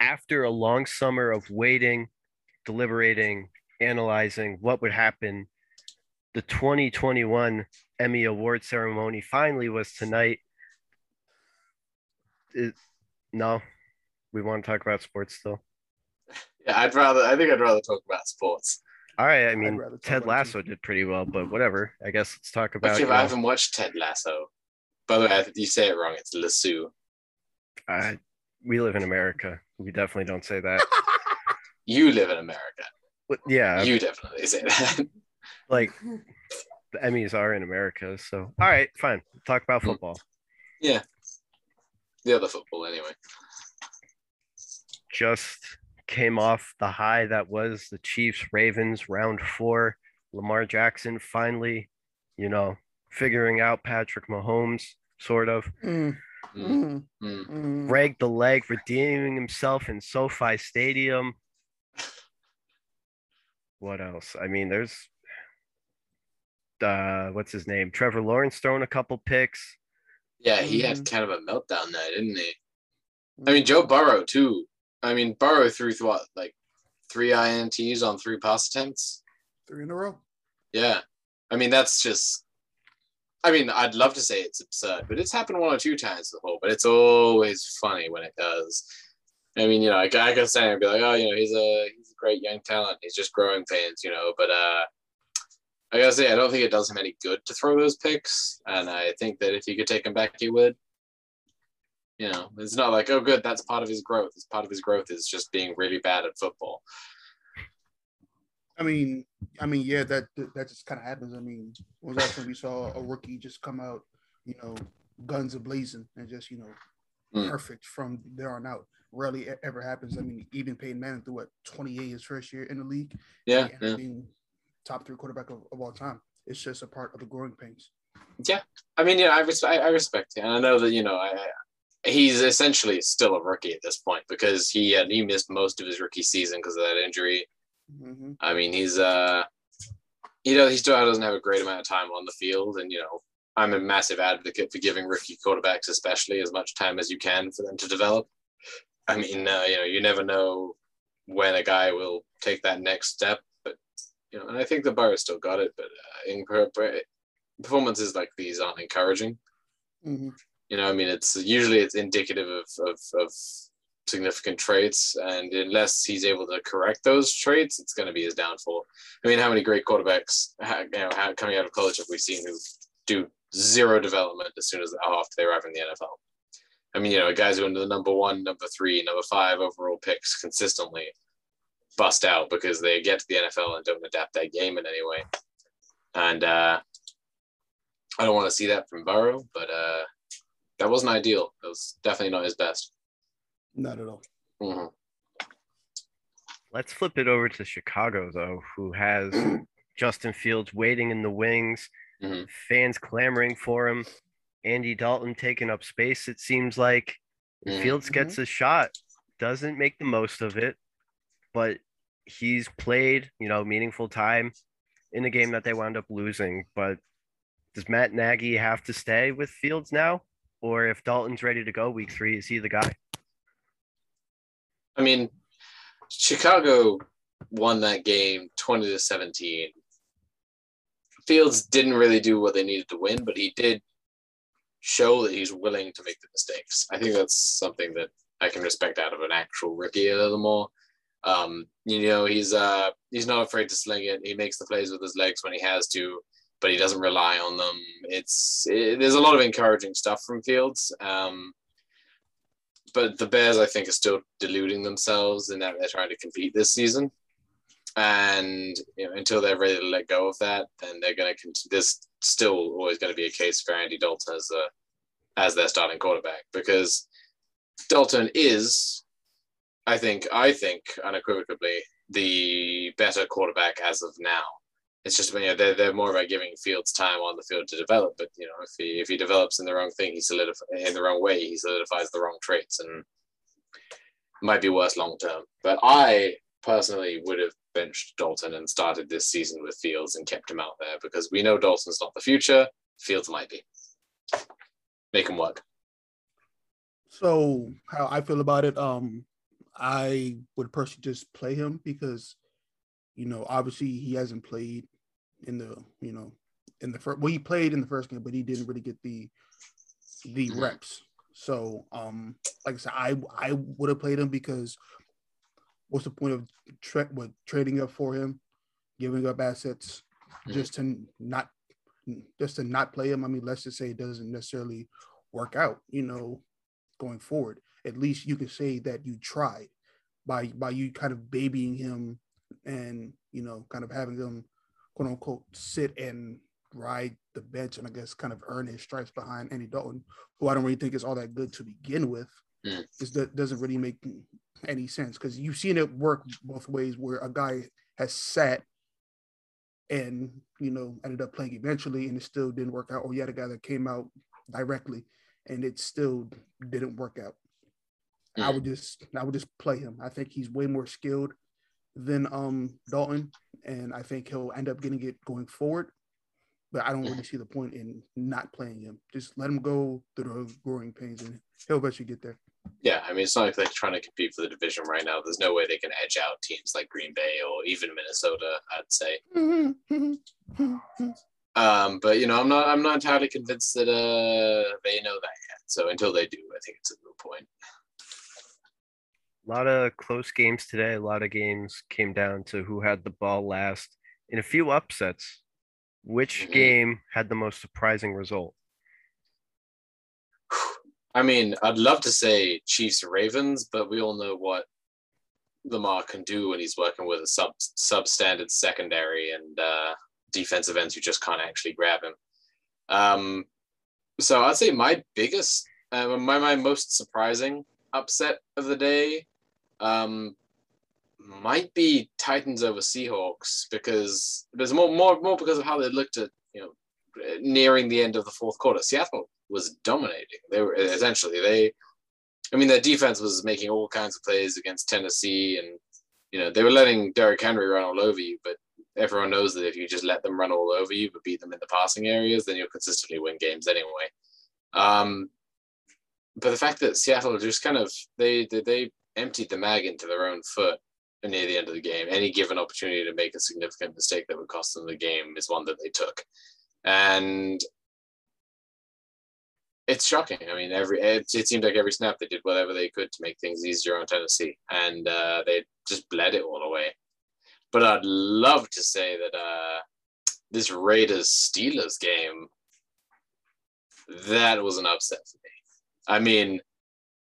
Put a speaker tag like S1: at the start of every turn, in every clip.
S1: after a long summer of waiting, deliberating, analyzing what would happen, the 2021 Emmy Award ceremony finally was tonight. It, no, we want to talk about sports still.
S2: Yeah, I'd rather. I think I'd rather talk about sports.
S1: All right, I mean Ted
S3: about it
S1: Lasso did pretty well, but whatever. I guess let's talk about.
S2: Actually,
S1: you
S2: I haven't watched Ted Lasso. By the way, I you say it wrong. It's Lasso.
S1: uh, we live in America. We definitely don't say that.
S2: You live in America.
S1: But yeah,
S2: You definitely say that.
S1: like the Emmys are in America. So all right, fine. Talk about football. Yeah.
S2: the other football, anyway.
S1: Just came off the high that was the Chiefs Ravens round four. Lamar Jackson finally, you know, figuring out Patrick Mahomes, sort of.
S3: Mm,
S2: Mm,
S3: mm,
S2: mm.
S3: mm.
S1: Greg the leg, redeeming himself in SoFi Stadium. What else? I mean, there's uh what's his name? Trevor Lawrence throwing a couple picks.
S2: Yeah, he had kind of a meltdown there, didn't he? I mean, Joe Burrow too. I mean, Burrow threw what, like three ints on three pass attempts.
S3: three in a row.
S2: Yeah, I mean that's just. I mean, I'd love to say it's absurd, but it's happened one or two times before. But it's always funny when it does. I mean, you know, I, I could say and be like, oh, you know, he's a he's a great young talent. He's just growing pains, you know. But uh, I gotta say, I don't think it does him any good to throw those picks. And I think that if he could take them back, he would. You know, it's not like, oh, good, that's part of his growth. It's part of his growth is just being really bad at football.
S3: I mean, I mean, yeah, that that, just kind of happens. I mean, was that when we saw a rookie just come out, you know, guns a blazing and just you know,
S2: Mm.
S3: perfect from there on out. Rarely ever happens. I mean, even Peyton Manning threw what 28 his first year in the league.
S2: Yeah,
S3: and
S2: yeah.
S3: being top three quarterback of, of all time. It's just a part of the growing pains.
S2: Yeah, I mean, yeah, I, res- I, I respect and I know that you know, I, I- he's essentially still a rookie at this point because he had he missed most of his rookie season because of that injury.
S3: Hmm
S2: I mean, he's uh, you know, he still doesn't have a great amount of time on the field, and you know, I'm a massive advocate for giving rookie quarterbacks, especially as much time as you can for them to develop. I mean, uh, you know, you never know when a guy will take that next step, but you know, and I think the bar still got it, but uh, in per- per- performances like these aren't encouraging.
S3: hmm
S2: You know, I mean, it's usually it's indicative of, of, of significant traits, and unless he's able to correct those traits, it's going to be his downfall. I mean, how many great quarterbacks, you know, coming out of college have we seen who do zero development as soon as after they arrive in the NFL? I mean, you know, guys who are the number one, number three, number five overall picks consistently bust out because they get to the NFL and don't adapt that game in any way. And uh, I don't want to see that from Burrow, but uh, that wasn't ideal. That was definitely not his best.
S3: Not at all.
S2: hmm
S1: Let's flip it over to Chicago though, who has Justin Fields waiting in the wings,
S2: Mhm.
S1: fans clamoring for him, Andy Dalton taking up space, it seems like.
S2: Mhm.
S1: Fields gets a shot, doesn't make the most of it, but he's played, you know, meaningful time in a game that they wound up losing. But does Matt Nagy have to stay with Fields now? Or if Dalton's ready to go week three, is he the guy?
S2: I mean, Chicago won that game 20 to 17. Fields didn't really do what they needed to win, but he did show that he's willing to make the mistakes. I think that's something that I can respect out of an actual rookie a little more. Um, you know, he's uh he's not afraid to sling it. He makes the plays with his legs when he has to, but he doesn't rely on them. It's it, there's a lot of encouraging stuff from Fields. Um, but the Bears, I think, are still deluding themselves in that they're trying to compete this season. And you know, until they're ready to let go of that, then they're going to. There's still always going to be a case for Andy Dalton as a as their starting quarterback because Dalton is, I think, I think unequivocally the better quarterback as of now. It's just you know they're, they're more about giving Fields time on the field to develop. But you know if he if he develops in the wrong thing, he solidify in the wrong way. He solidifies the wrong traits and might be worse long term. But I personally would have benched Dalton and started this season with Fields and kept him out there because we know Dalton's not the future. Fields might be. Make him work.
S3: So how I feel about it, um, I would personally just play him because, you know, obviously he hasn't played in the, you know, in the first. Well, he played in the first game, but he didn't really get the the reps. So, um, like I said, I I would have played him because what's the point of tra- what trading up for him, giving up assets
S2: Mhm.
S3: just to not just to not play him? I mean, let's just say it doesn't necessarily work out, you know, going forward. At least you can say that you tried by by you kind of babying him and you know, kind of having him quote unquote sit and ride the bench and I guess kind of earn his stripes behind Andy Dalton, who I don't really think is all that good to begin with.
S2: Mm.
S3: Just that doesn't really make any sense because you've seen it work both ways where a guy has sat and you know ended up playing eventually and it still didn't work out or you had a guy that came out directly and it still didn't work out i
S2: Mm.
S3: would just i would just play him i think he's way more skilled than um dalton and i think he'll end up getting it going forward but i don't really see the point in not playing him just let him go through the growing pains and he'll eventually get there
S2: Yeah, I mean, it's not like they're trying to compete for the division right now. There's no way they can edge out teams like Green Bay or even Minnesota. I'd say. Um, but you know, I'm not. I'm not entirely convinced that uh they know that yet. So until they do, I think it's a moot point.
S1: A lot of close games today. A lot of games came down to who had the ball last in a few upsets. Which
S2: Mhm.
S1: game had the most surprising result?
S2: I mean, I'd love to say Chiefs Ravens, but we all know what Lamar can do when he's working with a sub substandard secondary and uh, defensive ends who just can't actually grab him. Um, so I'd say my biggest, uh, my my most surprising upset of the day, um, might be Titans over Seahawks because there's more more more because of how they looked at you know nearing the end of the fourth quarter. Seattle was dominating. They were essentially they. I mean, their defense was making all kinds of plays against Tennessee, and you know they were letting Derrick Henry run all over you. But everyone knows that if you just let them run all over you, but beat them in the passing areas, then you'll consistently win games anyway. Um, but the fact that Seattle just kind of they they, they emptied the mag into their own foot near the end of the game. Any given opportunity to make a significant mistake that would cost them the game is one that they took, and it's shocking. I mean, every it, it seemed like every snap they did whatever they could to make things easier on Tennessee, and uh, they just bled it all away. But I'd love to say that uh, this Raiders Steelers game that was an upset for me. I mean,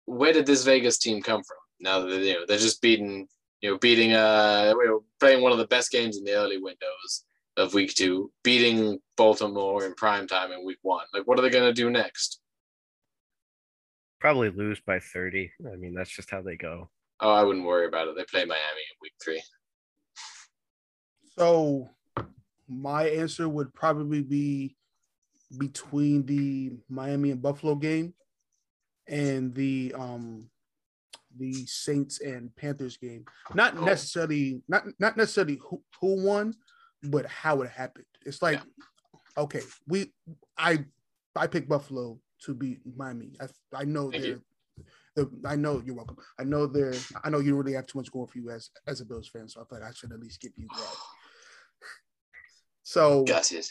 S2: where did this Vegas team come from? Now that you know they're just beating, you know, beating uh, you know, playing one of the best games in the early windows of week two, beating Baltimore in prime time in week one. Like, what are they going to do next?
S1: Probably lose by 30. I mean, that's just how they go.
S2: Oh, I wouldn't worry about it. They play Miami in week three.
S3: So my answer would probably be between the Miami and Buffalo game and the um the Saints and Panthers game. Not
S2: Oh.
S3: necessarily not not necessarily who, who won, but how it happened. It's like okay, we I I picked Buffalo to beat Miami. I I know
S2: Thank
S3: they're the, I know you're welcome. I know they're I know you don't really have too much going for you as as a Bills fan, so I thought I should at least give you that. So
S2: it.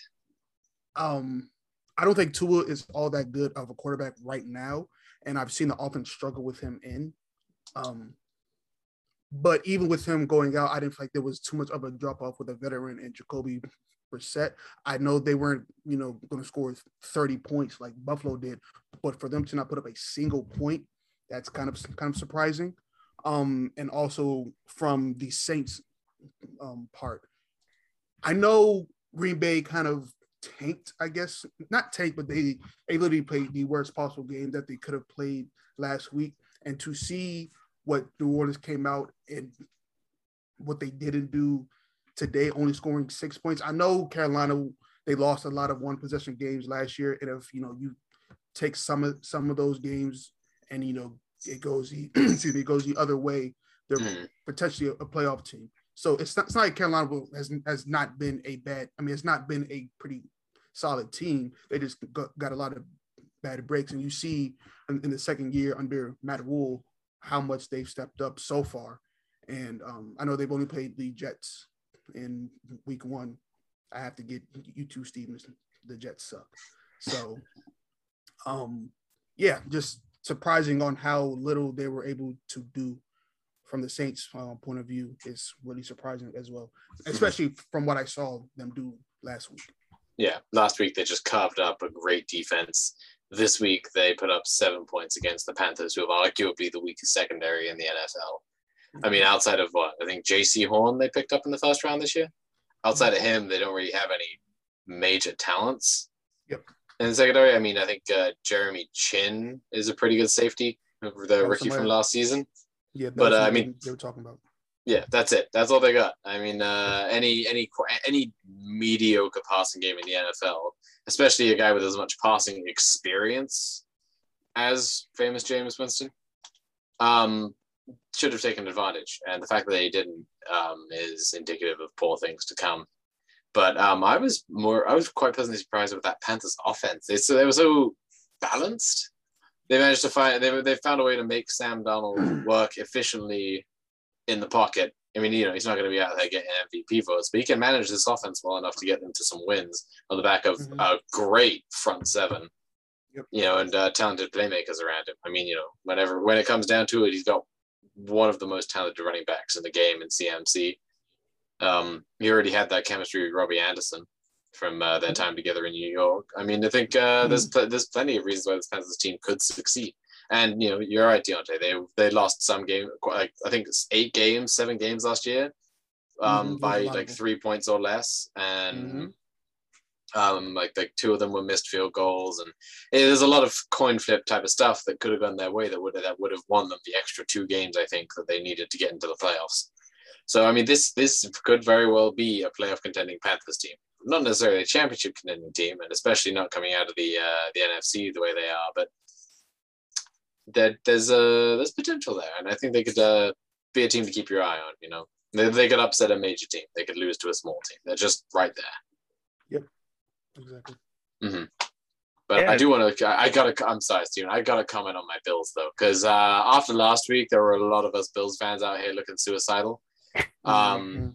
S3: um, I don't think Tua is all that good of a quarterback right now, and I've seen the offense struggle with him in. Um, but even with him going out, I didn't feel like there was too much of a drop off with a veteran and Jacoby Brissett. I know they weren't, you know, going to score 30 points like Buffalo did, but for them to not put up a single point, that's kind of kind of surprising. Um, and also from the Saints um, part, I know Green Bay kind of tanked, I guess, not tanked, but they they literally played the worst possible game that they could have played last week. And to see what New Orleans came out and what they didn't do today, only scoring six points. I know Carolina they lost a lot of one possession games last year, and if you know you take some of some of those games and you know it goes the excuse me, it goes the other way, they're
S2: Mhm.
S3: potentially a, a playoff team. So it's not, it's not like Carolina will- has has not been a bad. I mean, it's not been a pretty solid team. They just got, got a lot of bad breaks, and you see in, in the second year under Matt Rhule how much they've stepped up so far. And um, I know they've only played the Jets in week one. I have to get you two Stevens. The Jets suck. So, um, yeah, just surprising on how little they were able to do from the Saints' uh, point of view is really surprising as well, especially from what I saw them do last week.
S2: Yeah, last week they just carved up a great defense. This week they put up seven points against the Panthers, who have arguably the weakest secondary in the NFL. I mean, outside of what I think Jaycee Horn they picked up in the first round this year. Outside of him, they don't really have any major talents.
S3: Yep.
S2: In the secondary, I mean, I think uh, Jeremy Chinn is a pretty good safety, the rookie from last season.
S3: Yeah,
S2: but uh, I mean,
S3: they were talking about.
S2: Yeah, that's it. That's all they got. I mean, uh, any any any mediocre passing game in the NFL, especially a guy with as much passing experience as famous Jameis Winston, um, should have taken advantage. And the fact that they didn't um, is indicative of poor things to come. But um, I was more, I was quite pleasantly surprised with that Panthers offense. They so they were so balanced they managed to find they they found a way to make Sam Darnold work efficiently in the pocket. I mean, you know, he's not going to be out there getting MVP votes, but he can manage this offense well enough to get them to some wins on the back of mm-hmm. a great front seven. Yep. You know, and uh, talented playmakers around him. I mean, you know, whenever when it comes down to it, he's got one of the most talented running backs in the game in CMC. Um, he already had that chemistry with Robbie Anderson from uh, their time together in New York. I mean, I think uh, there's pl- there's plenty of reasons why this Panthers team could succeed. And you know, you're right, Deontay. They they lost some game, like I think it's eight games, seven games last year, um, mm-hmm. by like three points or less, and. Mm-hmm. Um, like like two of them were missed field goals, and there's a lot of coin flip type of stuff that could have gone their way that would that would have won them the extra two games I think that they needed to get into the playoffs. So I mean, this this could very well be a playoff contending Panthers team not necessarily a championship contending team, and especially not coming out of the uh, the NFC the way they are. But that there's a there's potential there, and I think they could uh, be a team to keep your eye on. You know, they, they could upset a major team. They could lose to a small team. They're just right there.
S3: Yep, exactly.
S2: Mm-hmm. But yeah. I do want to. I gotta. I'm sorry, Steven. I gotta comment on my Bills though, because uh, after last week, there were a lot of us Bills fans out here looking suicidal. Um, mm-hmm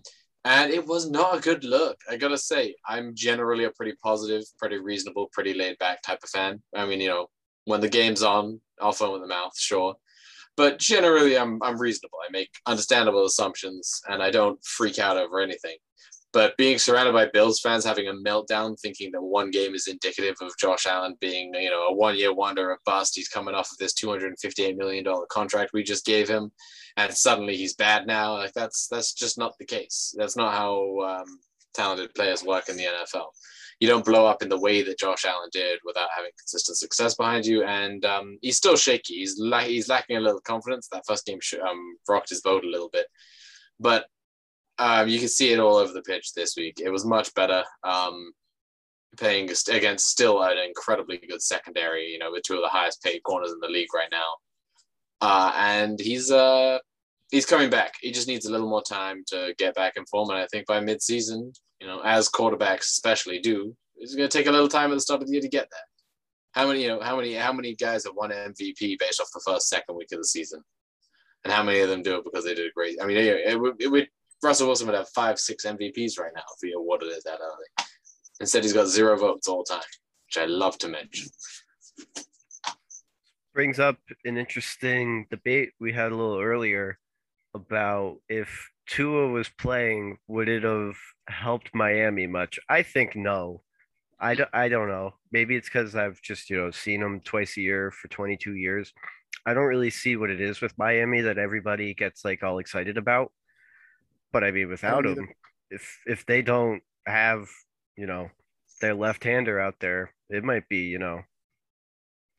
S2: and it was not a good look. I gotta say, I'm generally a pretty positive, pretty reasonable, pretty laid back type of fan. I mean, you know, when the game's on, I'll phone with the mouth, sure. But generally, I'm I'm reasonable. I make understandable assumptions, and I don't freak out over anything. But being surrounded by Bills fans having a meltdown, thinking that one game is indicative of Josh Allen being, you know, a one-year wonder, a bust. He's coming off of this 258 million dollar contract we just gave him and suddenly he's bad now. Like that's that's just not the case. That's not how um, talented players work in the NFL. You don't blow up in the way that Josh Allen did without having consistent success behind you. And um, he's still shaky. He's la- he's lacking a little confidence. That first game um, rocked his boat a little bit, but um, you can see it all over the pitch this week. It was much better. Um, playing against still an incredibly good secondary, you know, with two of the highest paid corners in the league right now. Uh, and he's uh, he's coming back. He just needs a little more time to get back in form. And I think by midseason, you know, as quarterbacks especially do, it's going to take a little time at the start of the year to get there. How many, you know, how many, how many guys have won MVP based off the first, second week of the season, and how many of them do it because they did great? I mean, it, it, would, it would Russell Wilson would have five, six MVPs right now if he awarded it that early. Instead, he's got zero votes all time, which I love to mention
S1: brings up an interesting debate we had a little earlier about if Tua was playing, would it have helped Miami much? I think no. I don't, I don't know. Maybe it's because I've just, you know, seen them twice a year for 22 years. I don't really see what it is with Miami that everybody gets like all excited about. But I mean, without them, if if they don't have, you know, their left-hander out there, it might be, you know,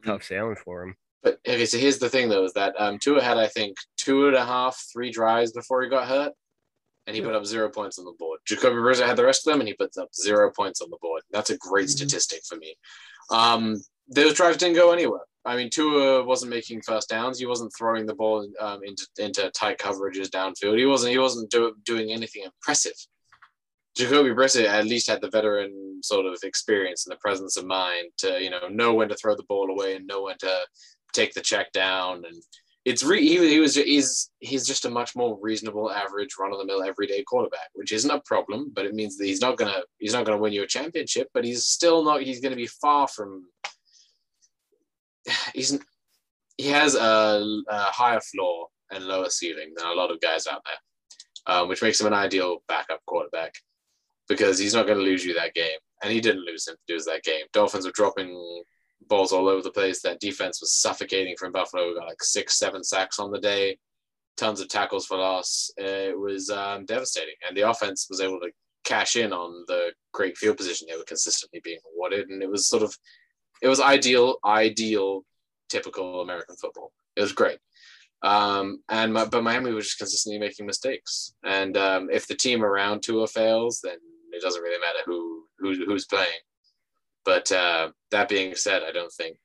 S1: tough sailing for them.
S2: But okay, so here's the thing though, is that um, Tua had I think two and a half, three drives before he got hurt, and he yeah. put up zero points on the board. Jacoby Brissett had the rest of them, and he puts up zero points on the board. That's a great mm-hmm. statistic for me. Um, those drives didn't go anywhere. I mean, Tua wasn't making first downs. He wasn't throwing the ball um, into into tight coverages downfield. He wasn't he wasn't do, doing anything impressive. Jacoby Brissett at least had the veteran sort of experience and the presence of mind to you know know when to throw the ball away and know when to take the check down and it's re- he, he was he's he's just a much more reasonable, average, run of the mill, everyday quarterback, which isn't a problem. But it means that he's not gonna he's not gonna win you a championship. But he's still not. He's gonna be far from. He's he has a, a higher floor and lower ceiling than a lot of guys out there, um, which makes him an ideal backup quarterback because he's not going to lose you that game, and he didn't lose him lose that game. Dolphins were dropping balls all over the place. That defense was suffocating from Buffalo. We got like six, seven sacks on the day, tons of tackles for loss. It was um, devastating, and the offense was able to cash in on the great field position they were consistently being awarded, and it was sort of, it was ideal, ideal, typical American football. It was great. Um, and my, but Miami was just consistently making mistakes, and um, if the team around Tua fails, then it doesn't really matter who, who who's playing. But uh, that being said, I don't think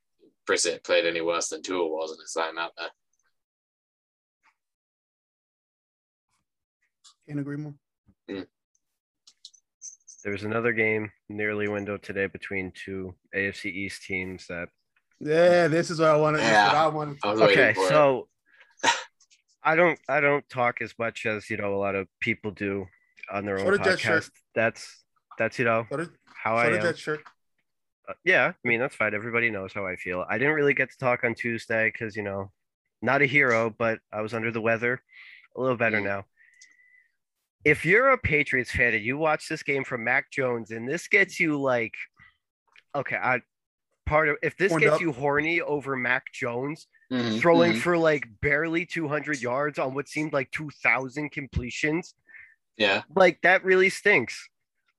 S2: Brissett played any worse than Tua was in his time out there.
S3: Can't agree more.
S2: Mm.
S1: There was another game nearly window today between two AFC East teams that.
S3: Yeah, this is what I wanted.
S2: Yeah.
S3: What I wanted.
S2: I
S1: Okay,
S2: waiting for it.
S1: so I don't I don't talk as much as you know a lot of people do on their
S3: So
S1: own
S3: did Jet
S1: podcast. That's that's you know
S3: So did,
S1: how
S3: so
S1: I am.
S3: that shirt.
S1: Uh, yeah, I mean that's fine. Everybody knows how I feel. I didn't really get to talk on Tuesday because you know, not a hero, but I was under the weather. A little better
S2: Mm.
S1: now. If you're a Patriots fan and you watch this game from Mac Jones and this gets you like, okay, I part of if this
S3: Horned
S1: gets
S3: up.
S1: you horny over Mac Jones
S2: Mhm,
S1: throwing
S2: mhm.
S1: for like barely 200 yards on what seemed like 2,000 completions,
S2: yeah,
S1: like that really stinks.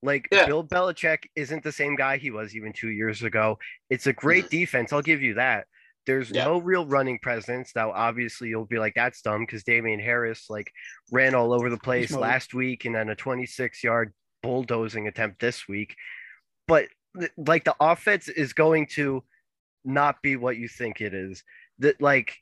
S1: Like
S2: Yeah.
S1: Bill Belichick isn't the same guy he was even two years ago. It's a great mm-hmm. defense. I'll give you that. There's
S2: Yeah.
S1: no real running presence. Now, obviously, you'll be like, that's dumb because Damien Harris like ran all over the place last week and then a 26 yard bulldozing attempt this week. But like the offense is going to not be what you think it is. That like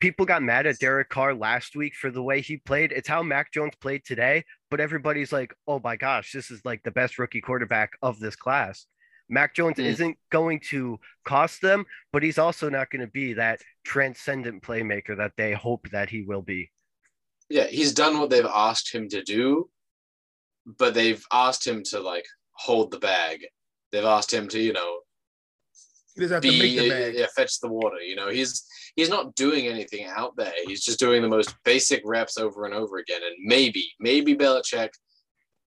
S1: people got mad at Derek Carr last week for the way he played. It's how Mac Jones played today, but everybody's like, "Oh my gosh, this is like the best rookie quarterback of this class." Mac Jones
S2: Mm.
S1: isn't going to cost them, but he's also not going to be that transcendent playmaker that they hope that he will be.
S2: yeah. He's done what they've asked him to do, but they've asked him to like hold the bag. They've asked him to, you know,
S3: He doesn't have to
S2: be
S3: make the bag.
S2: yeah, fetch the water. You know, he's he's not doing anything out there. He's just doing the most basic reps over and over again. And maybe, maybe Belichick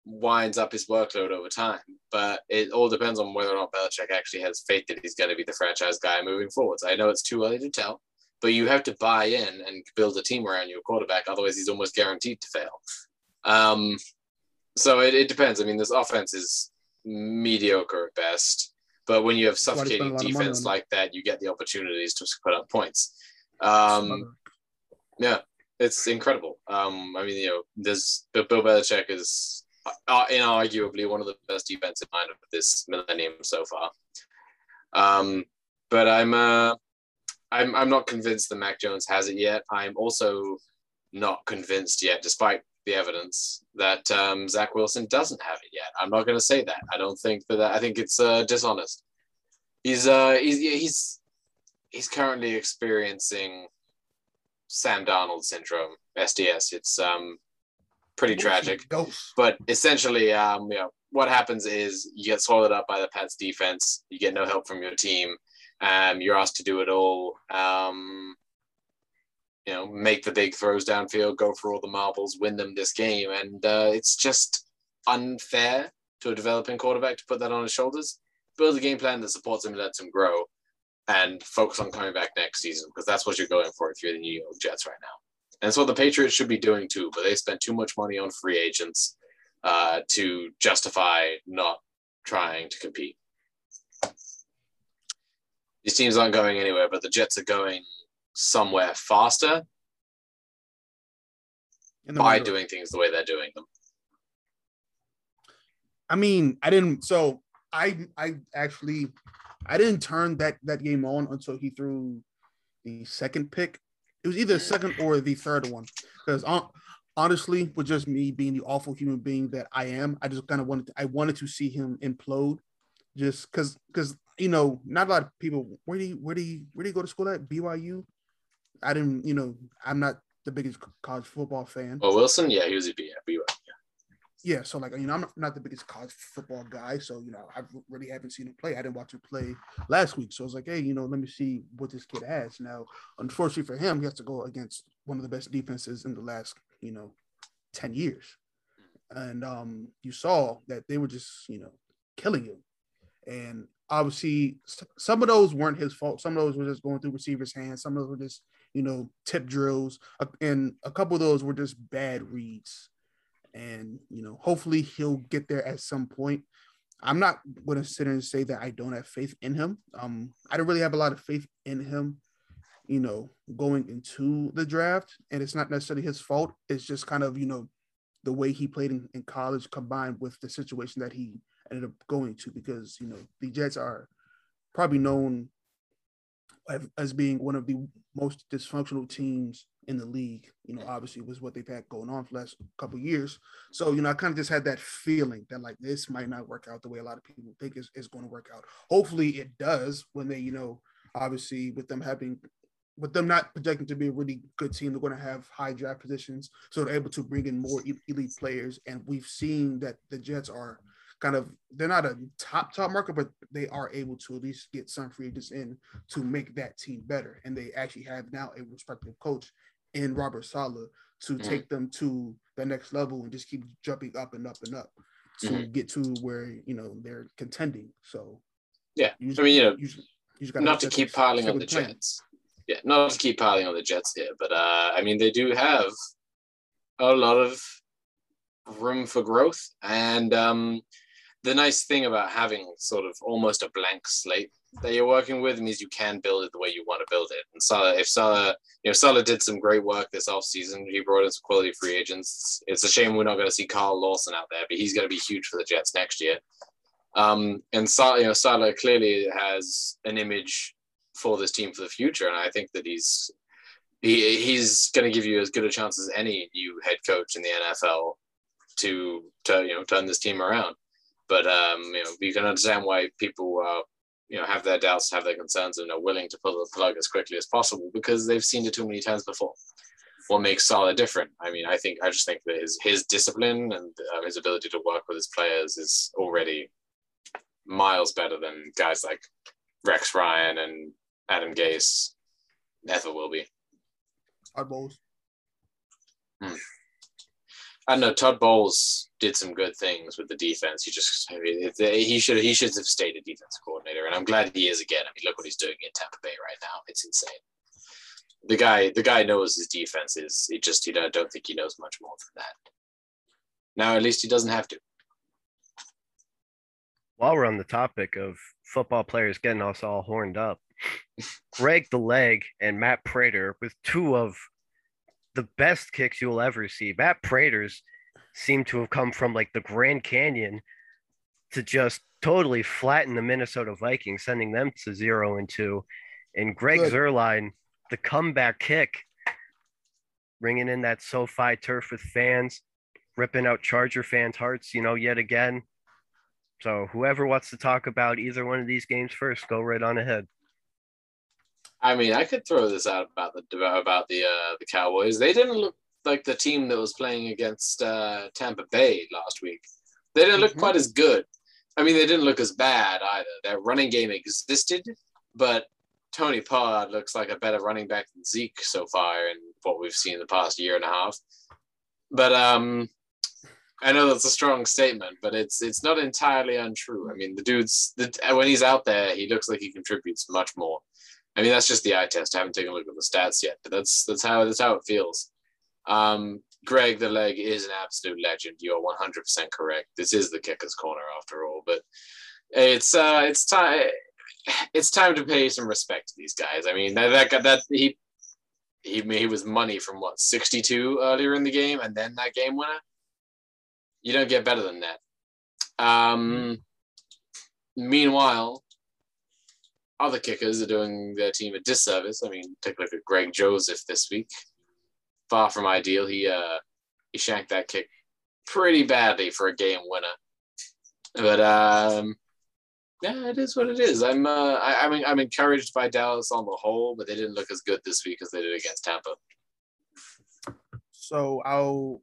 S2: winds up his workload over time. But it all depends on whether or not Belichick actually has faith that he's going to be the franchise guy moving forwards. I know it's too early to tell, but you have to buy in and build a team around your quarterback. Otherwise, he's almost guaranteed to fail. Um, so it, it depends. I mean, this offense is mediocre at best. But when you have
S3: why they spend a
S2: suffocating
S3: lot of money
S2: defense like that, you get the opportunities to put up points. Um, yeah, it's incredible. Um, I mean, you know, this Bill Bill Belichick is uh, inarguably one of the best defensive mind of this millennium so far. Um, but I'm uh, I'm I'm not convinced that Mac Jones has it yet. I'm also not convinced yet, despite the evidence that um, Zach Wilson doesn't have it yet. I'm not going to say that. I don't think that. I think it's uh, dishonest. He's uh he's he's he's currently experiencing Sam Darnold syndrome, SDS. It's um pretty tragic. But essentially, um, you know, what happens is you get swallowed up by the Pats defense. You get no help from your team. Um, you're asked to do it all. Um, you know, make the big throws downfield, go for all the marbles, win them this game, and uh, it's just unfair to a developing quarterback to put that on his shoulders. Build a game plan that supports him and lets him grow, and focus on coming back next season because that's what you're going for if you're the New York Jets right now. And so the Patriots should be doing too, but they spent too much money on free agents uh, to justify not trying to compete. These teams aren't going anywhere, but the Jets are going somewhere faster by doing things the way they're doing them.
S3: I mean, I didn't. So I, I actually, I didn't turn that that game on until he threw the second pick. It was either the second or the third one. Because honestly, with just me being the awful human being that I am, I just kind of wanted, to, I wanted to see him implode. Just because, because you know, not a lot of people. Where do you, where do you, where do you go to school at BYU? I didn't, you know, I'm not the biggest college football fan.
S2: Oh, Wilson, yeah, he was a B. Yeah,
S3: yeah, so like you know, I'm not the biggest college football guy, so you know, I really haven't seen him play. I didn't watch him play last week, so I was like, hey, you know, let me see what this kid has. Now, unfortunately for him, he has to go against one of the best defenses in the last, you know, ten years, and um, you saw that they were just, you know, killing him, and obviously some of those weren't his fault. Some of those were just going through receivers' hands. Some of those were just, you know, tip drills, and a couple of those were just bad reads. And you know hopefully he'll get there at some point. I'm not going to sit and say that i don't have faith in him. Um i don't really have a lot of faith in him you know going into the draft. And it's not necessarily his fault. It's just kind of you know the way he played in, in college combined with the situation that he ended up going to because you know the jets are probably known as being one of the most dysfunctional teams in the league. You know, obviously was what they've had going on for the last couple years. So, you know, I kind of just had that feeling that like this might not work out the way a lot of people think is, is going to work out. Hopefully it does when they, you know, obviously with them having with them not projecting to be a really good team, they're going to have high draft positions, so they're able to bring in more elite players. And we've seen that the Jets are kind of they're not a top top market, but they are able to at least get some free agents in to make that team better. And they actually have now a respective coach in Robert Saleh to mm-hmm. take them to the next level and just keep jumping up and up and up to mm-hmm. get to where you know they're contending. So
S2: yeah, I mean you know, you, you not to keep piling on the plan. Jets. Yeah, not to keep piling on the Jets here, but uh, I mean they do have a lot of room for growth, and um, the nice thing about having sort of almost a blank slate that you're working with means you can build it the way you want to build it. And Saleh, if Saleh, you know, Saleh did some great work this offseason. He brought in some quality free agents. It's a shame we're not going to see Carl Lawson out there, but he's going to be huge for the Jets next year. Um, and Saleh, you know, Saleh clearly has an image for this team for the future, and I think that he's he, he's going to give you as good a chance as any new head coach in the NFL to to you know turn this team around. But um, you know, you can understand why people uh, you know have their doubts, have their concerns, and are willing to pull the plug as quickly as possible because they've seen it too many times before. What makes Saleh different? I mean, I think I just think that his his discipline and uh, his ability to work with his players is already miles better than guys like Rex Ryan and Adam Gase ever will be.
S3: Oddballs.
S2: Hmm. I know Todd Bowles did some good things with the defense. He just he should he should have stayed a defensive coordinator, and I'm glad he is again. I mean, look what he's doing in Tampa Bay right now. It's insane. The guy the guy knows his defense is. He just he don't, don't think he knows much more than that. Now at least he doesn't have to.
S1: While we're on the topic of football players getting us all horned up, Greg the Leg and Matt Prater with two of the best kicks you'll ever see. Matt Prater's seem to have come from like the Grand Canyon to just totally flatten the Minnesota Vikings, sending them to zero and two. And Greg Good. Zuerlein, the comeback kick, bringing in that SoFi turf with fans, ripping out Charger fans' hearts, you know, yet again. So whoever wants to talk about either one of these games first, go right on ahead.
S2: I mean, I could throw this out about the about the uh, the Cowboys. They didn't look like the team that was playing against uh, Tampa Bay last week. They didn't look mm-hmm. quite as good. I mean, they didn't look as bad either. Their running game existed, but Tony Pollard looks like a better running back than Zeke so far in what we've seen in the past year and a half. But um, I know that's a strong statement, but it's it's not entirely untrue. I mean, the dude's the, when he's out there, he looks like he contributes much more. I mean, that's just the eye test. I haven't taken a look at the stats yet, but that's that's how that's how it feels. Um, Greg the leg is an absolute legend. You're 100% correct. This is the kicker's corner after all, but it's uh, it's time it's time to pay some respect to these guys. I mean, that that, that he he he was money from what 62 earlier in the game, and then that game winner. You don't get better than that. Um, meanwhile, other kickers are doing their team a disservice. I mean, take a look at Greg Joseph this week. Far from ideal. He uh he shanked that kick pretty badly for a game winner. But um Yeah, it is what it is. I'm uh, I, I mean I'm encouraged by Dallas on the whole, but they didn't look as good this week as they did against Tampa.
S3: So I'll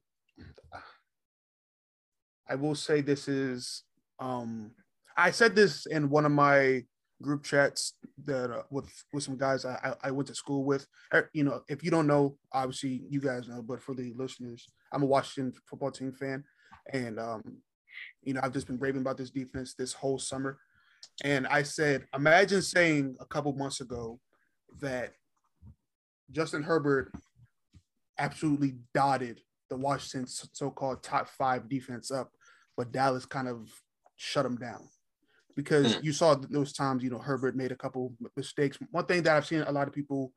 S3: I will say this is um I said this in one of my group chats that uh, with with some guys I, I went to school with. Er, you know, if you don't know, obviously you guys know, but for the listeners, I'm a Washington football team fan, and um, you know I've just been raving about this defense this whole summer. And I said, imagine saying a couple months ago that Justin Herbert absolutely dotted the Washington so-called top five defense up, but Dallas kind of shut him down because mm. you saw those times, you know, Herbert made a couple mistakes. One thing that I've seen a lot of people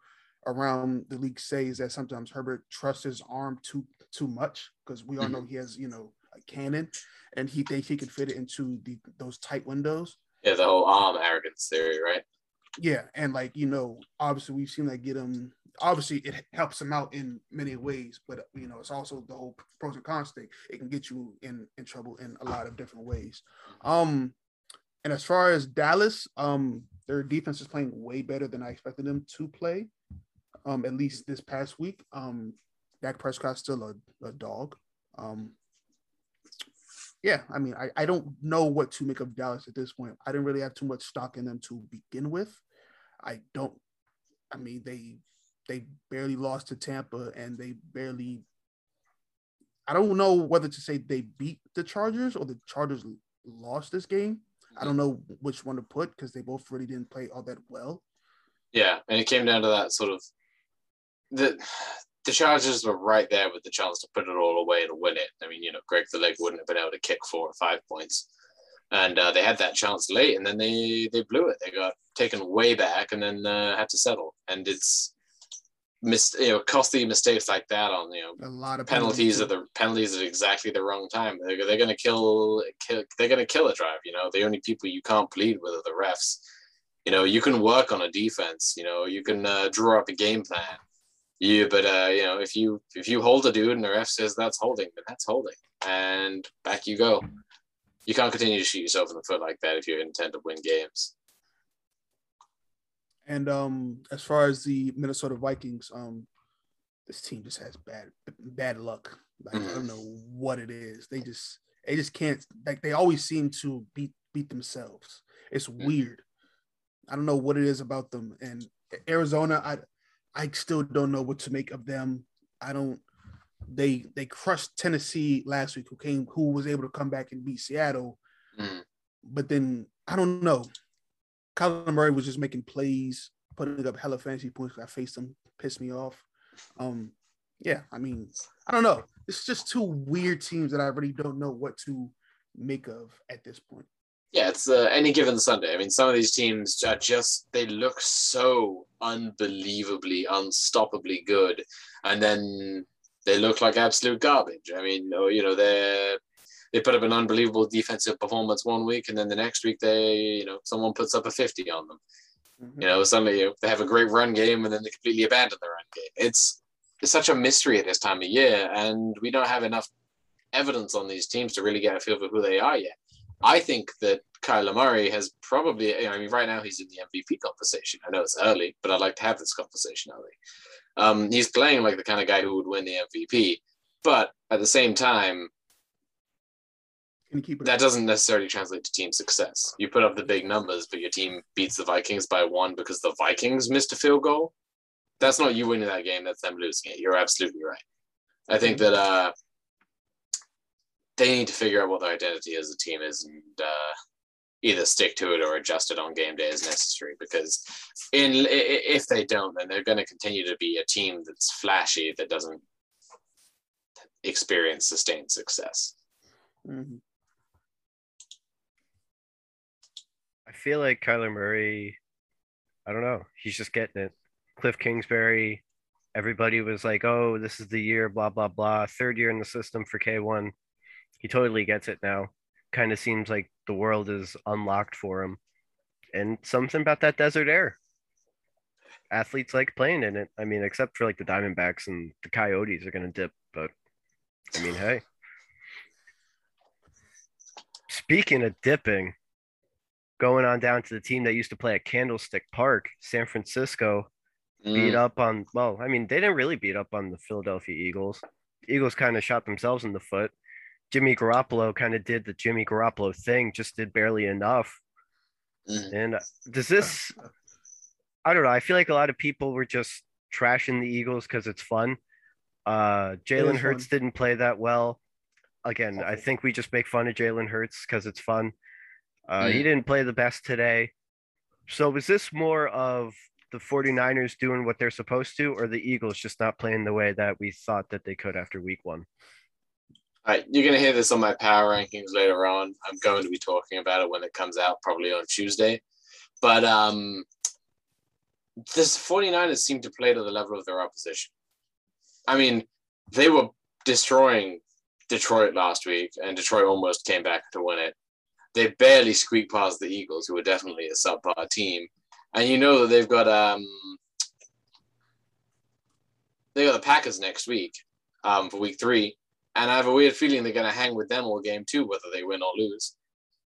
S3: around the league say is that sometimes Herbert trusts his arm too too much because we all mm-hmm. know he has, you know, a cannon and he thinks he can fit it into the, those tight windows.
S2: Yeah, the whole arm arrogance theory, right?
S3: Yeah, and like you know, obviously we've seen that get him. Obviously, it helps him out in many ways, but you know, it's also the whole pros and cons thing. It can get you in in trouble in a lot of different ways. Um, and as far as Dallas, um, their defense is playing way better than I expected them to play. Um, at least this past week. Um, Dak Prescott's still a, a dog. Um, yeah, I mean, I, I don't know what to make of Dallas at this point. I didn't really have too much stock in them to begin with. I don't. I mean, they they barely lost to Tampa, and they barely. I don't know whether to say they beat the Chargers or the Chargers lost this game. I don't know which one to put because they both really didn't play all that well.
S2: Yeah, and it came down to that sort of the the Chargers were right there with the chance to put it all away and win it. I mean, you know, Greg the Leg wouldn't have been able to kick four or five points, and uh, they had that chance late, and then they they blew it. They got taken way back, and then uh, had to settle. And it's missed, you know, costly mistakes like that on you know
S3: a lot of
S2: penalties at the penalties at exactly the wrong time. They're, they're gonna kill, kill they're gonna kill a drive. You know, the only people you can't plead with are the refs. You know, you can work on a defense. You know, you can uh, draw up a game plan yeah, but uh, you know, if you if you hold a dude and the ref says that's holding, then that's holding, and back you go. You can't continue to shoot yourself in the foot like that if you intend to win games.
S3: And um, as far as the Minnesota Vikings, um, this team just has bad bad luck. Like. I don't know what it is. They just they just can't like they always seem to beat beat themselves. It's mm-hmm. weird. I don't know what it is about them. And Arizona, I I still don't know what to make of them. I don't. They they crushed Tennessee last week, who came who was able to come back and beat Seattle. Mm. But then I don't know. Kyler Murray was just making plays, putting up hella fantasy points. I faced him, pissed me off. Um, yeah, I mean, I don't know. It's just two weird teams that I really don't know what to make of at this point.
S2: Yeah, it's uh, any given Sunday. I mean, some of these teams are just, they look so unbelievably, unstoppably good. And then they look like absolute garbage. I mean, you know, they they put up an unbelievable defensive performance one week, and then the next week they, you know, someone puts up a 50 on them. Mm-hmm. You know, suddenly you know, they have a great run game and then they completely abandon the run game. It's, it's such a mystery at this time of year, and we don't have enough evidence on these teams to really get a feel for who they are yet. I think that Kyler Murray has probably, I mean, right now he's in the MVP conversation. I know it's early, but I'd like to have this conversation early. Um, he's playing like the kind of guy who would win the MVP, but at the same time, that doesn't necessarily translate to team success. You put up the big numbers, but your team beats the Vikings by one because the Vikings missed a field goal. That's not you winning that game. That's them losing it. You're absolutely right. I think that uh, they need to figure out what their identity as a team is and uh, either stick to it or adjust it on game day as necessary. Because in if they don't, then they're going to continue to be a team that's flashy that doesn't experience sustained success.
S3: Mm-hmm.
S1: I feel like Kyler Murray. I don't know. He's just getting it. Cliff Kingsbury. Everybody was like, "Oh, this is the year." Blah blah blah. Third year in the system for K one he totally gets it now. Kind of seems like the world is unlocked for him. And something about that desert air. Athletes like playing in it. I mean, except for like the Diamondbacks and the Coyotes are going to dip, but I mean, hey. Speaking of dipping, going on down to the team that used to play at Candlestick Park, San Francisco, beat
S2: Mm,
S1: up on. Well, I mean, they didn't really beat up on the Philadelphia Eagles. Eagles kind of shot themselves in the foot. Jimmy Garoppolo kind of did the Jimmy Garoppolo thing, just did barely enough.
S2: mm.
S1: And uh, does this? I don't know. I feel like a lot of people were just trashing the Eagles because it's fun. Uh, Jalen Hurts didn't play that well. Again, I think we just make fun of Jalen Hurts because it's fun. Uh, He
S2: Mm.
S1: didn't play the best today. So was this more of the 49ers doing what they're supposed to, or the Eagles just not playing the way that we thought that they could after week one?
S2: All right, you're gonna hear this on my power rankings later on. I'm going to be talking about it when it comes out, probably on Tuesday. But um, this 49ers seem to play to the level of their opposition. I mean, they were destroying Detroit last week, and Detroit almost came back to win it. They barely squeaked past the Eagles, who were definitely a subpar team. And you know that they've got um, they got the Packers next week um, for week three, and I have a weird feeling they're going to hang with them all game too, whether they win or lose.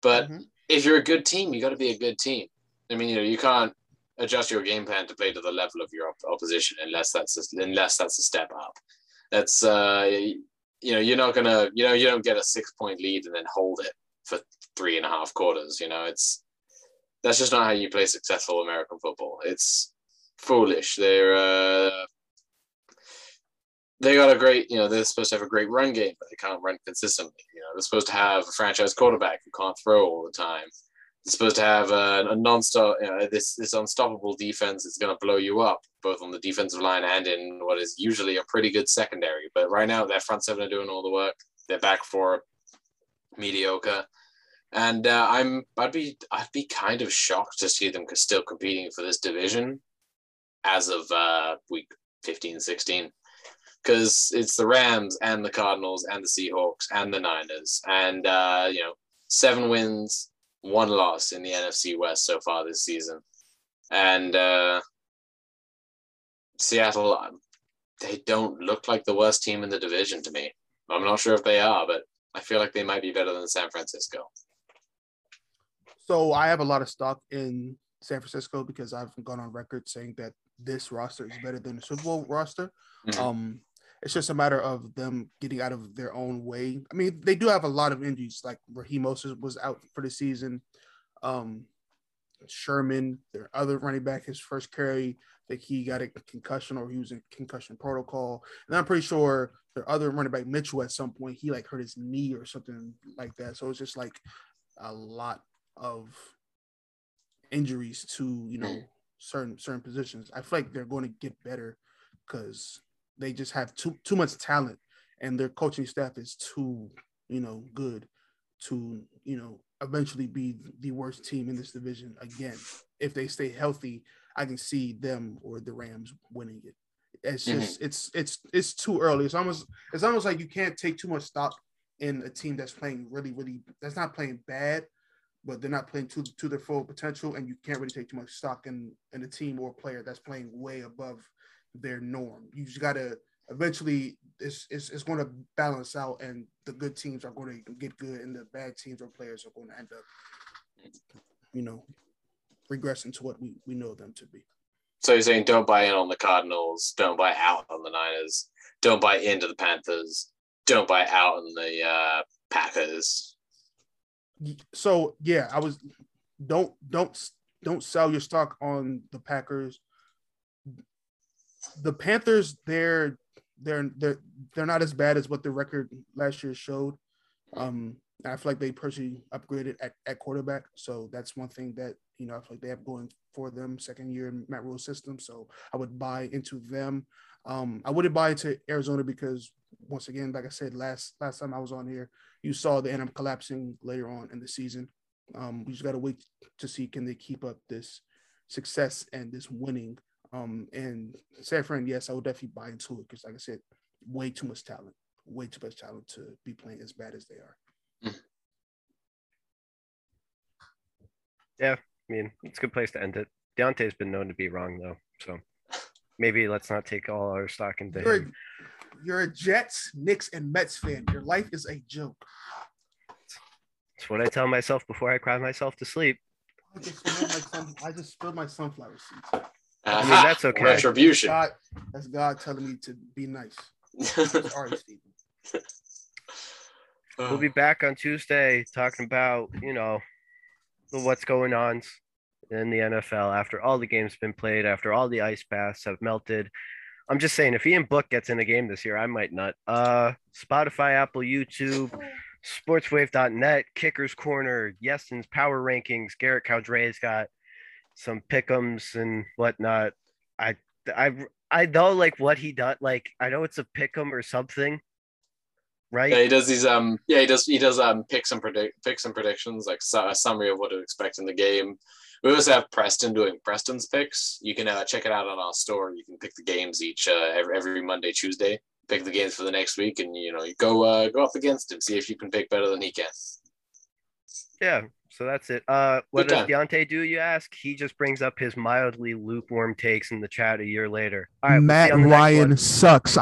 S2: But
S3: Mhm.
S2: if you're a good team, you got to be a good team. I mean, you know, you can't adjust your game plan to play to the level of your op- opposition unless that's a, unless that's a step up. That's uh, you know, you're not gonna, you know, you don't get a six point lead and then hold it for three and a half quarters. You know, it's that's just not how you play successful American football. It's foolish. They're uh, they got a great, you know, they're supposed to have a great run game, but they can't run consistently. You know, they're supposed to have a franchise quarterback who can't throw all the time. They're supposed to have a, a non-stop, you know, this this unstoppable defense that's going to blow you up, both on the defensive line and in what is usually a pretty good secondary. But right now, their front seven are doing all the work. They're back for mediocre, and uh, I'm I'd be I'd be kind of shocked to see them still competing for this division as of uh, week 15, 16 because it's the Rams and the Cardinals and the Seahawks and the Niners and uh, you know seven wins, one loss in the NFC West so far this season, and uh, Seattle um, they don't look like the worst team in the division to me. I'm not sure if they are, but I feel like they might be better than San Francisco.
S3: So I have a lot of stock in San Francisco because I've gone on record saying that this roster is better than the Super Bowl roster.
S2: Mhm.
S3: Um, it's just a matter of them getting out of their own way. I mean, they do have a lot of injuries, like Raheem Mostert was out for the season. Um, Sermon, their other running back, his first carry, I think he got a concussion or he was in concussion protocol. And I'm pretty sure their other running back, Mitchell, at some point, he like hurt his knee or something like that. So it's just like a lot of injuries to, you know, mm. certain certain positions. I feel like they're going to get better because they just have too too much talent and their coaching staff is too, you know, good to, you know, eventually be the worst team in this division again. If they stay healthy, I can see them or the Rams winning it. It's mm-hmm. just it's it's it's too early. It's almost it's almost like you can't take too much stock in a team that's playing really really that's not playing bad, but they're not playing to to their full potential, and you can't really take too much stock in in a team or a player that's playing way above their norm. You just gotta eventually it's it's, it's going to balance out, and the good teams are going to get good, and the bad teams or players are going to end up, you know, regressing to what we we know them to be.
S2: So you're saying don't buy in on the Cardinals, don't buy out on the Niners, don't buy into the Panthers, don't buy out on the uh, Packers.
S3: So yeah, I was don't don't don't sell your stock on the Packers. The Panthers, they're they're they're they're not as bad as what the record last year showed. Um, I feel like they personally upgraded at, at quarterback, so that's one thing that you know I feel like they have going for them. Second year in Matt Rhule system, so I would buy into them. Um, I wouldn't buy into Arizona because once again, like I said last last time I was on here, you saw the end up collapsing later on in the season. Um, we just got to wait to see can they keep up this success and this winning. Um, and San Fran, yes, I would definitely buy into it because, like I said, way too much talent, way too much talent to be playing as bad as they are.
S1: Yeah, I mean, it's a good place to end it. Deontay's been known to be wrong though, so maybe let's not take all our stock into
S3: You're,
S1: him.
S3: You're a Jets, Knicks, and Mets fan. Your life is a joke.
S1: That's what I tell myself before I cry myself to sleep.
S3: I just, spilled my sun- I just spilled my sunflower seeds.
S1: I mean,
S2: Aha,
S1: that's okay.
S2: Retribution.
S3: God, that's God telling me to be nice. Sorry, Stephen.
S1: We'll be back on Tuesday talking about, you know, what's going on in the NFL after all the games been played, after all the ice baths have melted. I'm just saying, if Ian Book gets in a game this year, I might not. Uh, Spotify, Apple, YouTube, sportswave.net, Kickers Corner, Yeston's Power Rankings. Garrett Cowdrey's got some pickums and whatnot. I, I, I know like what he does. Like I know it's a pickum or something, right?
S2: Yeah, he does these. Um, yeah, he does. He does um picks and predict picks and predictions, like su- a summary of what to expect in the game. We also have Preston doing Preston's picks. You can uh, check it out on our store. You can pick the games each uh, every, every Monday, Tuesday. Pick the games for the next week, and you know you go uh, go up against him, see if you can pick better than he can.
S1: Yeah, so that's it. Uh, what does Deontay do? You ask. He just brings up his mildly lukewarm takes in the chat a year later. All right, we'll
S3: Matt
S1: you on the next one.
S3: Ryan sucks. I